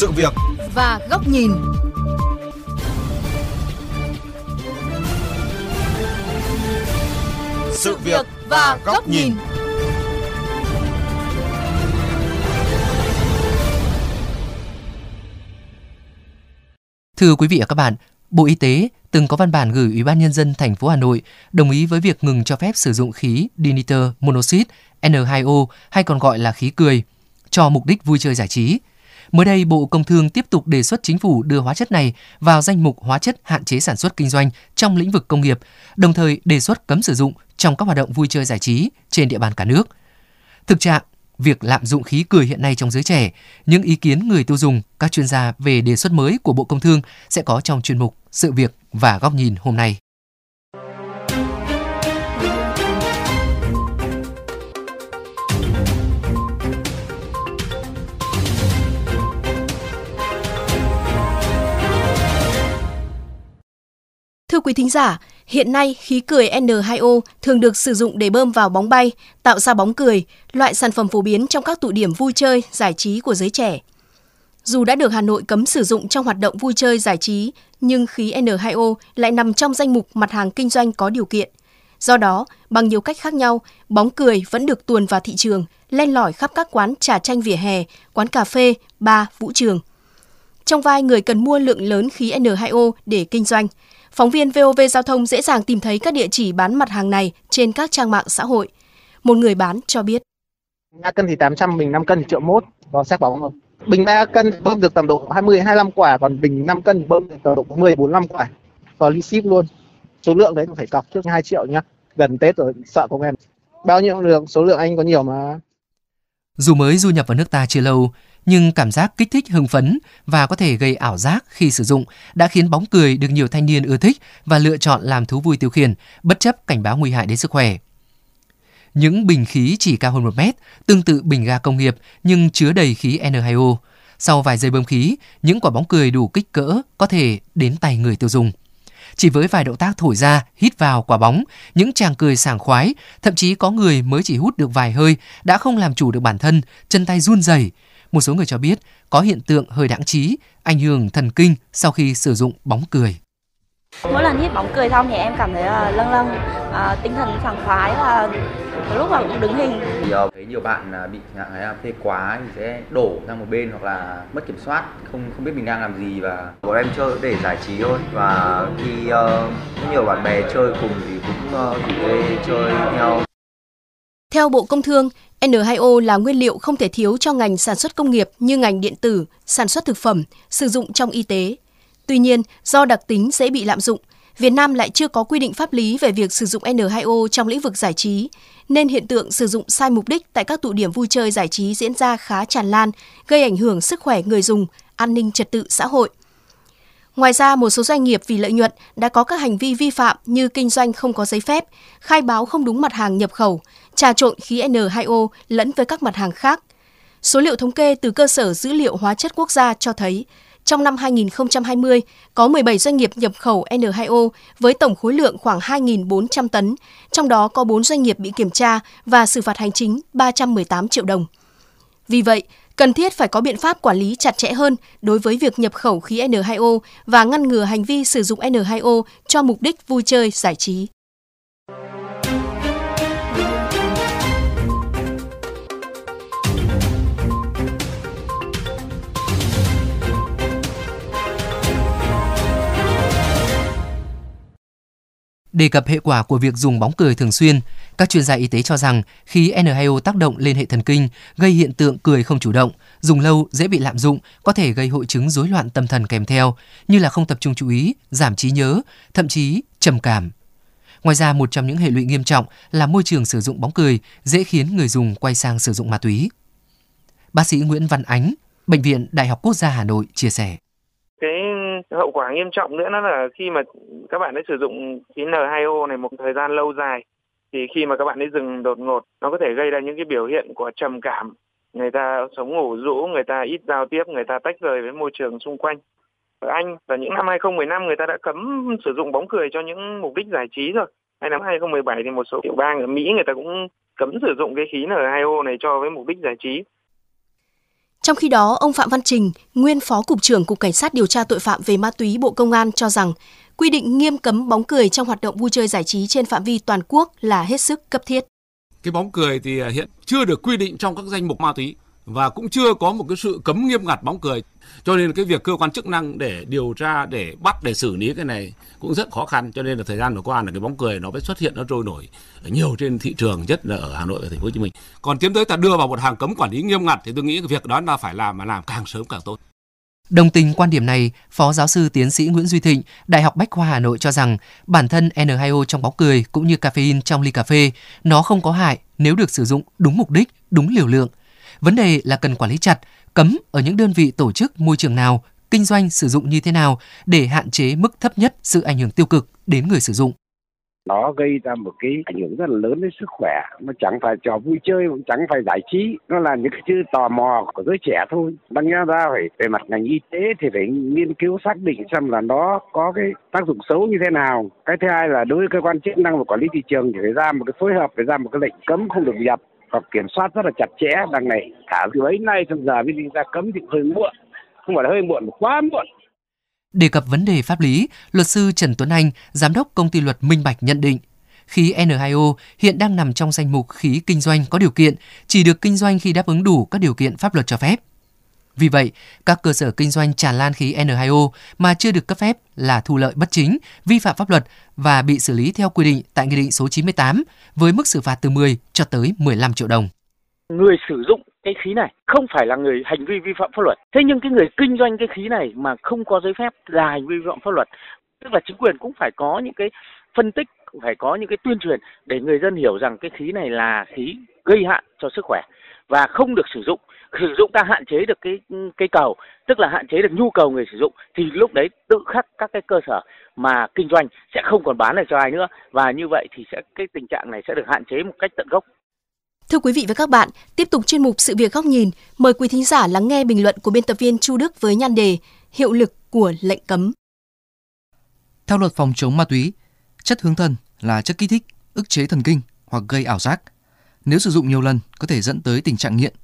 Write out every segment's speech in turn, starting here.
sự việc và góc nhìn. Sự việc và góc nhìn. Thưa quý vị và các bạn, Bộ Y tế từng có văn bản gửi Ủy ban nhân dân thành phố Hà Nội đồng ý với việc ngừng cho phép sử dụng khí diniter monoxide N2O hay còn gọi là khí cười cho mục đích vui chơi giải trí. Mới đây, Bộ Công Thương tiếp tục đề xuất chính phủ đưa hóa chất này vào danh mục hóa chất hạn chế sản xuất kinh doanh trong lĩnh vực công nghiệp, đồng thời đề xuất cấm sử dụng trong các hoạt động vui chơi giải trí trên địa bàn cả nước. Thực trạng việc lạm dụng khí cười hiện nay trong giới trẻ, những ý kiến người tiêu dùng, các chuyên gia về đề xuất mới của Bộ Công Thương sẽ có trong chuyên mục Sự việc và góc nhìn hôm nay. Thưa quý thính giả, hiện nay khí cười N2O thường được sử dụng để bơm vào bóng bay, tạo ra bóng cười, loại sản phẩm phổ biến trong các tụ điểm vui chơi, giải trí của giới trẻ. Dù đã được Hà Nội cấm sử dụng trong hoạt động vui chơi giải trí, nhưng khí N2O lại nằm trong danh mục mặt hàng kinh doanh có điều kiện. Do đó, bằng nhiều cách khác nhau, bóng cười vẫn được tuồn vào thị trường, len lỏi khắp các quán trà chanh vỉa hè, quán cà phê, bar, vũ trường. Trong vai người cần mua lượng lớn khí N2O để kinh doanh – Phóng viên VOV Giao thông dễ dàng tìm thấy các địa chỉ bán mặt hàng này trên các trang mạng xã hội. Một người bán cho biết. 3 cân thì 800, bình 5 cân thì triệu mốt, có xác bóng không? Bình 3 cân bơm được tầm độ 20 25 quả, còn bình 5 cân bơm được tầm độ 10 45 quả. Có ly ship luôn. Số lượng đấy phải cọc trước 2 triệu nhá. Gần Tết rồi sợ không em. Bao nhiêu lượng, số lượng anh có nhiều mà. Dù mới du nhập vào nước ta chưa lâu, nhưng cảm giác kích thích hưng phấn và có thể gây ảo giác khi sử dụng đã khiến bóng cười được nhiều thanh niên ưa thích và lựa chọn làm thú vui tiêu khiển, bất chấp cảnh báo nguy hại đến sức khỏe. Những bình khí chỉ cao hơn 1 mét, tương tự bình ga công nghiệp nhưng chứa đầy khí N2O. Sau vài giây bơm khí, những quả bóng cười đủ kích cỡ có thể đến tay người tiêu dùng. Chỉ với vài động tác thổi ra, hít vào quả bóng, những chàng cười sảng khoái, thậm chí có người mới chỉ hút được vài hơi đã không làm chủ được bản thân, chân tay run rẩy một số người cho biết có hiện tượng hơi đáng trí, ảnh hưởng thần kinh sau khi sử dụng bóng cười. Mỗi lần hít bóng cười xong thì em cảm thấy là lâng lâng, à, tinh thần sảng khoái và lúc nào cũng đứng hình. Thì uh, thấy nhiều bạn uh, bị trạng thái phê quá thì sẽ đổ sang một bên hoặc là mất kiểm soát, không không biết mình đang làm gì và bọn em chơi để giải trí thôi và khi uh, nhiều bạn bè chơi cùng thì cũng uh, rủ chơi nhau. Theo Bộ Công Thương, N2O là nguyên liệu không thể thiếu cho ngành sản xuất công nghiệp như ngành điện tử, sản xuất thực phẩm, sử dụng trong y tế. Tuy nhiên, do đặc tính dễ bị lạm dụng, Việt Nam lại chưa có quy định pháp lý về việc sử dụng N2O trong lĩnh vực giải trí, nên hiện tượng sử dụng sai mục đích tại các tụ điểm vui chơi giải trí diễn ra khá tràn lan, gây ảnh hưởng sức khỏe người dùng, an ninh trật tự xã hội. Ngoài ra, một số doanh nghiệp vì lợi nhuận đã có các hành vi vi phạm như kinh doanh không có giấy phép, khai báo không đúng mặt hàng nhập khẩu, trà trộn khí N2O lẫn với các mặt hàng khác. Số liệu thống kê từ cơ sở dữ liệu hóa chất quốc gia cho thấy, trong năm 2020, có 17 doanh nghiệp nhập khẩu N2O với tổng khối lượng khoảng 2.400 tấn, trong đó có 4 doanh nghiệp bị kiểm tra và xử phạt hành chính 318 triệu đồng. Vì vậy, cần thiết phải có biện pháp quản lý chặt chẽ hơn đối với việc nhập khẩu khí N2O và ngăn ngừa hành vi sử dụng N2O cho mục đích vui chơi, giải trí. Đề cập hệ quả của việc dùng bóng cười thường xuyên, các chuyên gia y tế cho rằng khí N2O tác động lên hệ thần kinh, gây hiện tượng cười không chủ động, dùng lâu dễ bị lạm dụng, có thể gây hội chứng rối loạn tâm thần kèm theo, như là không tập trung chú ý, giảm trí nhớ, thậm chí trầm cảm. Ngoài ra, một trong những hệ lụy nghiêm trọng là môi trường sử dụng bóng cười dễ khiến người dùng quay sang sử dụng ma túy. Bác sĩ Nguyễn Văn Ánh, Bệnh viện Đại học Quốc gia Hà Nội chia sẻ cái hậu quả nghiêm trọng nữa đó là khi mà các bạn ấy sử dụng khí N2O này một thời gian lâu dài, thì khi mà các bạn ấy dừng đột ngột, nó có thể gây ra những cái biểu hiện của trầm cảm. Người ta sống ngủ rũ, người ta ít giao tiếp, người ta tách rời với môi trường xung quanh. Ở Anh, vào những năm 2015 người ta đã cấm sử dụng bóng cười cho những mục đích giải trí rồi. Hay năm 2017 thì một số tiểu bang ở Mỹ, người ta cũng cấm sử dụng cái khí N2O này cho với mục đích giải trí. Trong khi đó, ông Phạm Văn Trình, nguyên Phó Cục trưởng Cục Cảnh sát điều tra tội phạm về ma túy Bộ Công an cho rằng quy định nghiêm cấm bóng cười trong hoạt động vui chơi giải trí trên phạm vi toàn quốc là hết sức cấp thiết. Cái bóng cười thì à, hiện chưa được quy định trong các danh mục ma túy và cũng chưa có một cái sự cấm nghiêm ngặt bóng cười. Cho nên cái việc cơ quan chức năng để điều tra để bắt để xử lý cái này cũng rất khó khăn. Cho nên là thời gian vừa qua là cái bóng cười nó mới xuất hiện nó trôi nổi nhiều trên thị trường nhất là ở Hà Nội và Thành phố Hồ Chí Minh. Còn tiến tới ta đưa vào một hàng cấm quản lý nghiêm ngặt thì tôi nghĩ cái việc đó là phải làm mà làm càng sớm càng tốt. Đồng tình quan điểm này, Phó giáo sư tiến sĩ Nguyễn Duy Thịnh, Đại học Bách khoa Hà Nội cho rằng bản thân N2O trong bóng cười cũng như caffeine trong ly cà phê, nó không có hại nếu được sử dụng đúng mục đích, đúng liều lượng. Vấn đề là cần quản lý chặt, cấm ở những đơn vị tổ chức môi trường nào, kinh doanh sử dụng như thế nào để hạn chế mức thấp nhất sự ảnh hưởng tiêu cực đến người sử dụng. Nó gây ra một cái ảnh hưởng rất là lớn đến sức khỏe nó chẳng phải trò vui chơi cũng chẳng phải giải trí nó là những cái chữ tò mò của giới trẻ thôi. Đáng nhớ ra phải về mặt ngành y tế thì phải nghiên cứu xác định xem là nó có cái tác dụng xấu như thế nào. Cái thứ hai là đối với cơ quan chức năng và quản lý thị trường thì phải ra một cái phối hợp phải ra một cái lệnh cấm không được nhập và kiểm soát rất là chặt chẽ đằng này thả từ ấy nay trong giờ mới đi ra cấm thì hơi muộn không phải là hơi muộn mà quá muộn Đề cập vấn đề pháp lý, luật sư Trần Tuấn Anh, giám đốc công ty luật Minh Bạch nhận định, khí N2O hiện đang nằm trong danh mục khí kinh doanh có điều kiện, chỉ được kinh doanh khi đáp ứng đủ các điều kiện pháp luật cho phép. Vì vậy, các cơ sở kinh doanh tràn lan khí N2O mà chưa được cấp phép là thu lợi bất chính, vi phạm pháp luật và bị xử lý theo quy định tại Nghị định số 98 với mức xử phạt từ 10 cho tới 15 triệu đồng. Người sử dụng cái khí này không phải là người hành vi vi phạm pháp luật. Thế nhưng cái người kinh doanh cái khí này mà không có giấy phép là hành vi vi phạm pháp luật. Tức là chính quyền cũng phải có những cái phân tích, phải có những cái tuyên truyền để người dân hiểu rằng cái khí này là khí gây hại cho sức khỏe và không được sử dụng sử dụng ta hạn chế được cái cái cầu tức là hạn chế được nhu cầu người sử dụng thì lúc đấy tự khắc các cái cơ sở mà kinh doanh sẽ không còn bán được cho ai nữa và như vậy thì sẽ cái tình trạng này sẽ được hạn chế một cách tận gốc Thưa quý vị và các bạn, tiếp tục chuyên mục Sự việc góc nhìn, mời quý thính giả lắng nghe bình luận của biên tập viên Chu Đức với nhan đề Hiệu lực của lệnh cấm. Theo luật phòng chống ma túy, chất hướng thần là chất kích thích, ức chế thần kinh hoặc gây ảo giác. Nếu sử dụng nhiều lần có thể dẫn tới tình trạng nghiện.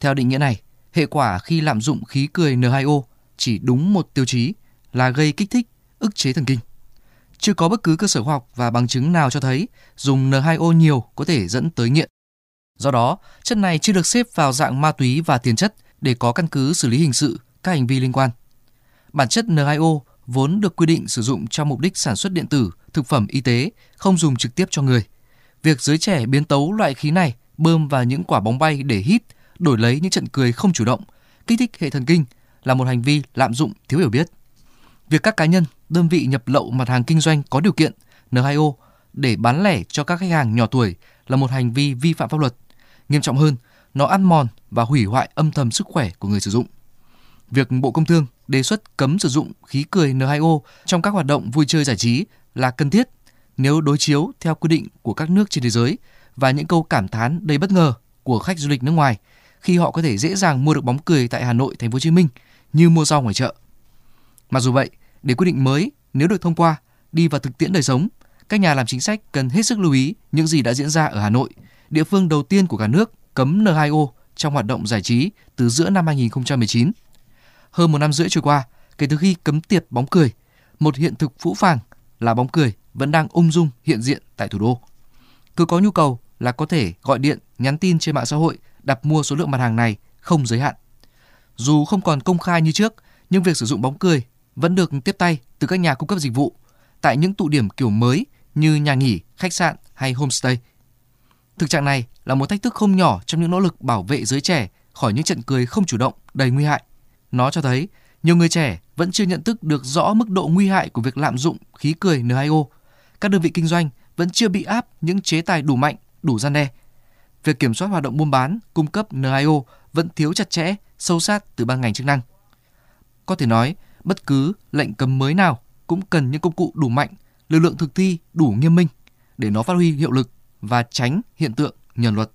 Theo định nghĩa này, hệ quả khi lạm dụng khí cười N2O chỉ đúng một tiêu chí là gây kích thích, ức chế thần kinh. Chưa có bất cứ cơ sở khoa học và bằng chứng nào cho thấy dùng N2O nhiều có thể dẫn tới nghiện. Do đó, chất này chưa được xếp vào dạng ma túy và tiền chất để có căn cứ xử lý hình sự các hành vi liên quan. Bản chất N2O vốn được quy định sử dụng cho mục đích sản xuất điện tử, thực phẩm y tế, không dùng trực tiếp cho người. Việc giới trẻ biến tấu loại khí này bơm vào những quả bóng bay để hít, đổi lấy những trận cười không chủ động, kích thích hệ thần kinh là một hành vi lạm dụng thiếu hiểu biết. Việc các cá nhân, đơn vị nhập lậu mặt hàng kinh doanh có điều kiện N2O để bán lẻ cho các khách hàng nhỏ tuổi là một hành vi vi phạm pháp luật Nghiêm trọng hơn, nó ăn mòn và hủy hoại âm thầm sức khỏe của người sử dụng. Việc Bộ Công Thương đề xuất cấm sử dụng khí cười N2O trong các hoạt động vui chơi giải trí là cần thiết nếu đối chiếu theo quy định của các nước trên thế giới và những câu cảm thán đầy bất ngờ của khách du lịch nước ngoài khi họ có thể dễ dàng mua được bóng cười tại Hà Nội, Thành phố Hồ Chí Minh như mua rau ngoài chợ. Mặc dù vậy, để quy định mới nếu được thông qua đi vào thực tiễn đời sống, các nhà làm chính sách cần hết sức lưu ý những gì đã diễn ra ở Hà Nội địa phương đầu tiên của cả nước cấm N2O trong hoạt động giải trí từ giữa năm 2019. Hơn một năm rưỡi trôi qua, kể từ khi cấm tiệt bóng cười, một hiện thực phũ phàng là bóng cười vẫn đang ung dung hiện diện tại thủ đô. Cứ có nhu cầu là có thể gọi điện, nhắn tin trên mạng xã hội đặt mua số lượng mặt hàng này không giới hạn. Dù không còn công khai như trước, nhưng việc sử dụng bóng cười vẫn được tiếp tay từ các nhà cung cấp dịch vụ tại những tụ điểm kiểu mới như nhà nghỉ, khách sạn hay homestay – Thực trạng này là một thách thức không nhỏ trong những nỗ lực bảo vệ giới trẻ khỏi những trận cười không chủ động đầy nguy hại. Nó cho thấy nhiều người trẻ vẫn chưa nhận thức được rõ mức độ nguy hại của việc lạm dụng khí cười N2O. Các đơn vị kinh doanh vẫn chưa bị áp những chế tài đủ mạnh, đủ gian đe. Việc kiểm soát hoạt động buôn bán, cung cấp N2O vẫn thiếu chặt chẽ, sâu sát từ ban ngành chức năng. Có thể nói, bất cứ lệnh cấm mới nào cũng cần những công cụ đủ mạnh, lực lượng thực thi đủ nghiêm minh để nó phát huy hiệu lực và tránh hiện tượng nhờn luật.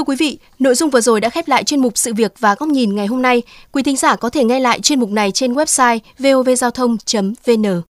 Thưa quý vị, nội dung vừa rồi đã khép lại chuyên mục Sự việc và góc nhìn ngày hôm nay. Quý thính giả có thể nghe lại chuyên mục này trên website vovgiao thông.vn.